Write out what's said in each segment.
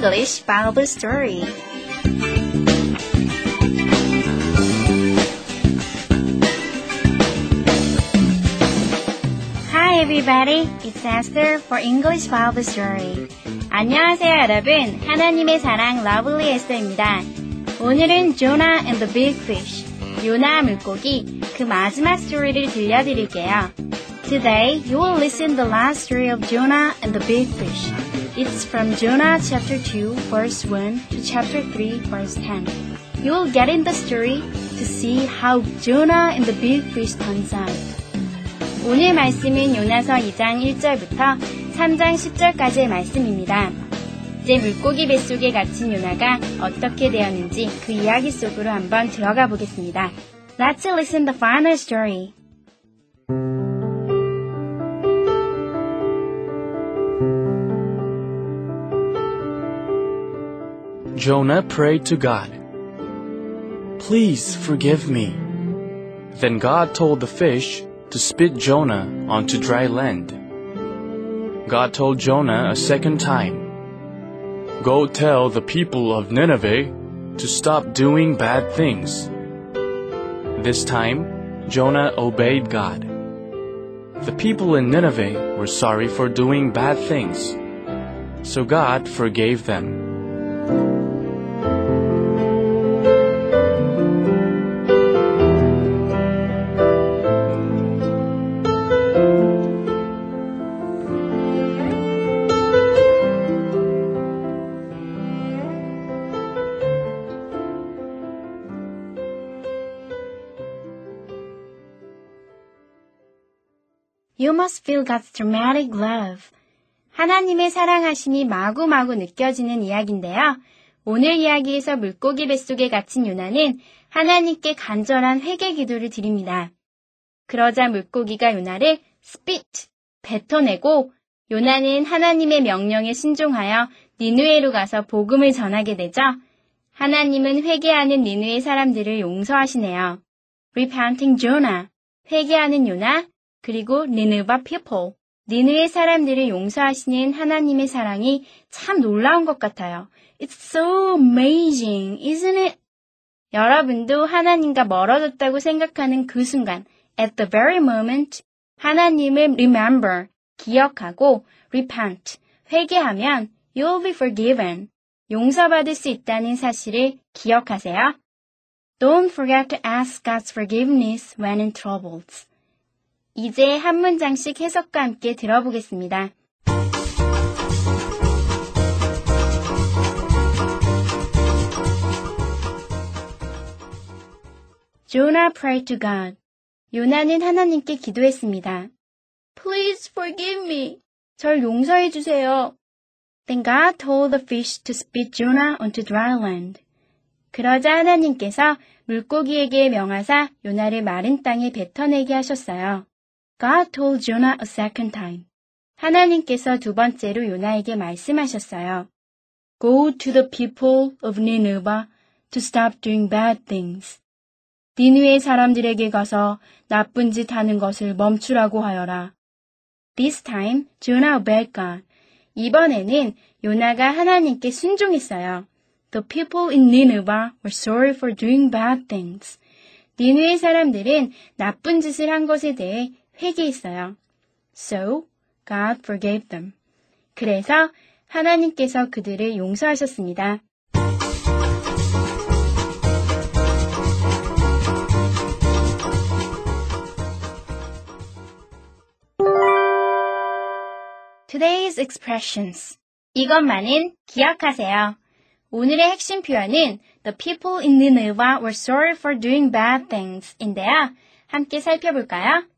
English Bible Story. Hi everybody, it's Esther for English Bible Story. 안녕하세요 여러분, 하나님의 사랑 러블리 에스터입니다. 오늘은 Jonah and the Big Fish, 요나 물고기 그 마지막 스토리를 들려드릴게요. Today you will listen the last story of Jonah and the Big Fish. It's from Jonah chapter 2 verse 1 to chapter 3 verse 10. You will get in the story to see how Jonah and the big fish turns out. 오늘 말씀은 요나서 2장 1절부터 3장 10절까지의 말씀입니다. 이제 물고기 뱃속에 갇힌 요나가 어떻게 되었는지 그 이야기 속으로 한번 들어가 보겠습니다. Let's listen the final story. Jonah prayed to God, Please forgive me. Then God told the fish to spit Jonah onto dry land. God told Jonah a second time, Go tell the people of Nineveh to stop doing bad things. This time, Jonah obeyed God. The people in Nineveh were sorry for doing bad things, so God forgave them. You must feel God's dramatic love. 하나님의 사랑하심이 마구마구 느껴지는 이야기인데요. 오늘 이야기에서 물고기 뱃속에 갇힌 요나는 하나님께 간절한 회개 기도를 드립니다. 그러자 물고기가 요나를 spit, 뱉어내고 요나는 하나님의 명령에 순종하여 니누에로 가서 복음을 전하게 되죠. 하나님은 회개하는 니누의 사람들을 용서하시네요. Repenting Jonah, 회개하는 요나, 그리고 니느바 people, 니느의 사람들을 용서하시는 하나님의 사랑이 참 놀라운 것 같아요. It's so amazing, isn't it? 여러분도 하나님과 멀어졌다고 생각하는 그 순간, at the very moment, 하나님을 remember, 기억하고, repent, 회개하면 you'll be forgiven, 용서받을 수 있다는 사실을 기억하세요. Don't forget to ask God's forgiveness when in troubles. 이제 한 문장씩 해석과 함께 들어보겠습니다. Jonah prayed to God. 요나는 하나님께 기도했습니다. Please forgive me. 절 용서해 주세요. Then God told the fish to spit Jonah onto dry land. 그러자 하나님께서 물고기에게 명하사 요나를 마른 땅에 뱉어내게 하셨어요. God told Jonah a second time. 하나님께서 두 번째로 요나에게 말씀하셨어요. Go to the people of Nineveh to stop doing bad things. 니누의 사람들에게 가서 나쁜 짓 하는 것을 멈추라고 하여라. This time, Jonah obeyed God. 이번에는 요나가 하나님께 순종했어요. The people in Nineveh were sorry for doing bad things. 니누의 사람들은 나쁜 짓을 한 것에 대해 회개했어요. So, God forgave them. 그래서 하나님께서 그들을 용서하셨습니다. Today's expressions. 이것만은 기억하세요. 오늘의 핵심 표현은 The people in Nineveh were sorry for doing bad things 인데요. 함께 살펴볼까요?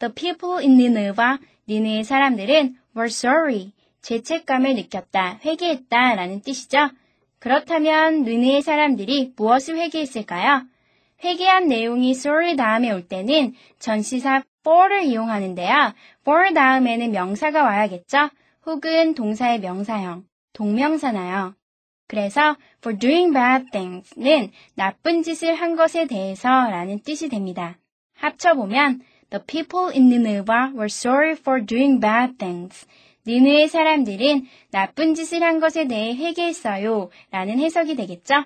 The people in Nineveh, 니느의 사람들은 were sorry, 죄책감을 느꼈다, 회개했다 라는 뜻이죠. 그렇다면 느느의 사람들이 무엇을 회개했을까요? 회개한 내용이 sorry 다음에 올 때는 전시사 for를 이용하는데요. for 다음에는 명사가 와야겠죠? 혹은 동사의 명사형, 동명사나요. 그래서 for doing bad things는 나쁜 짓을 한 것에 대해서 라는 뜻이 됩니다. 합쳐보면 The people in Nineveh were sorry for doing bad things. 니느의 사람들은 나쁜 짓을 한 것에 대해 회개했어요 라는 해석이 되겠죠?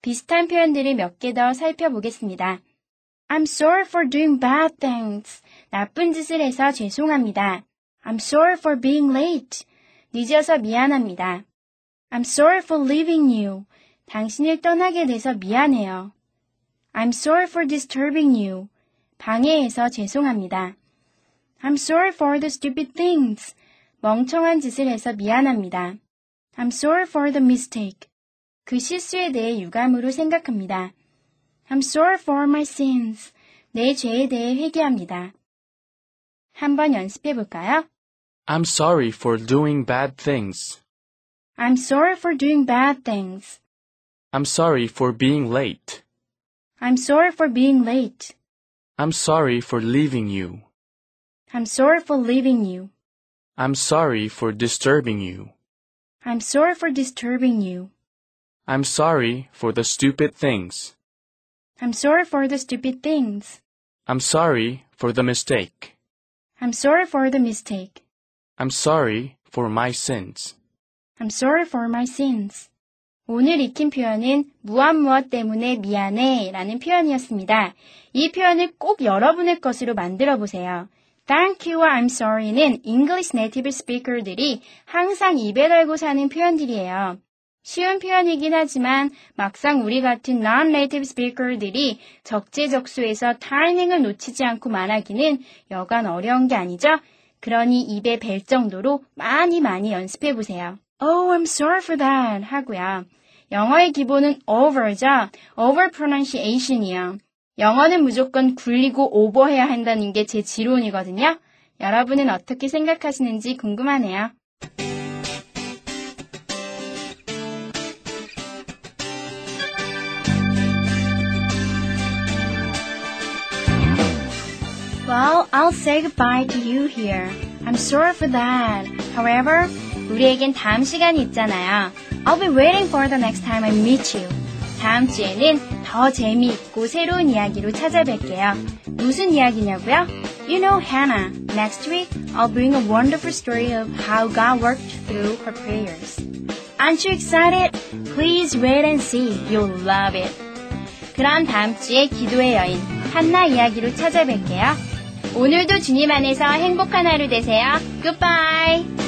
비슷한 표현들을 몇 개 더 살펴보겠습니다. I'm sorry for doing bad things. 나쁜 짓을 해서 죄송합니다. I'm sorry for being late. 늦어서 미안합니다. I'm sorry for leaving you. 당신을 떠나게 돼서 미안해요. I'm sorry for disturbing you. 방해해서 죄송합니다. I'm sorry for the stupid things. 멍청한 짓을 해서 미안합니다. I'm sorry for the mistake. 그 실수에 대해 유감으로 생각합니다. I'm sorry for my sins. 내 죄에 대해 회개합니다. 한번 연습해 볼까요? I'm sorry for doing bad things. I'm sorry for doing bad things. I'm sorry for being late. I'm sorry for being late. I'm sorry for leaving you. I'm sorry for leaving you. I'm sorry for disturbing you. I'm sorry for disturbing you. I'm sorry for the stupid things. I'm sorry for the stupid things. I'm sorry for the mistake. I'm sorry for the mistake. I'm sorry for my sins. I'm sorry for my sins. 오늘 익힌 표현은 무엇 무엇 때문에 미안해 라는 표현이었습니다. 이 표현을 꼭 여러분의 것으로 만들어 보세요. Thank you와 I'm sorry는 English native speaker들이 항상 입에 달고 사는 표현들이에요. 쉬운 표현이긴 하지만 막상 우리 같은 non-native speaker들이 적재적소에서 타이밍을 놓치지 않고 말하기는 여간 어려운 게 아니죠? 그러니 입에 뵐 정도로 많이 많이 연습해 보세요. Oh, I'm sorry for that 하고요. 영어의 기본은 over죠. over pronunciation이요. 영어는 무조건 굴리고 오버해야 한다는 게 제 지론이거든요. 여러분은 어떻게 생각하시는지 궁금하네요. Well, I'll say goodbye to you here. I'm sorry for that. However, 우리에겐 다음 시간이 있잖아요. I'll be waiting for the next time I meet you. 다음 주에는 더 재미있고 새로운 이야기로 찾아뵐게요. 무슨 이야기냐고요? You know Hannah. Next week, I'll bring a wonderful story of how God worked through her prayers. Aren't you excited? Please wait and see. You'll love it. 그럼 다음 주에 기도의 여인 한나 이야기로 찾아뵐게요. 오늘도 주님 안에서 행복한 하루 되세요. Goodbye.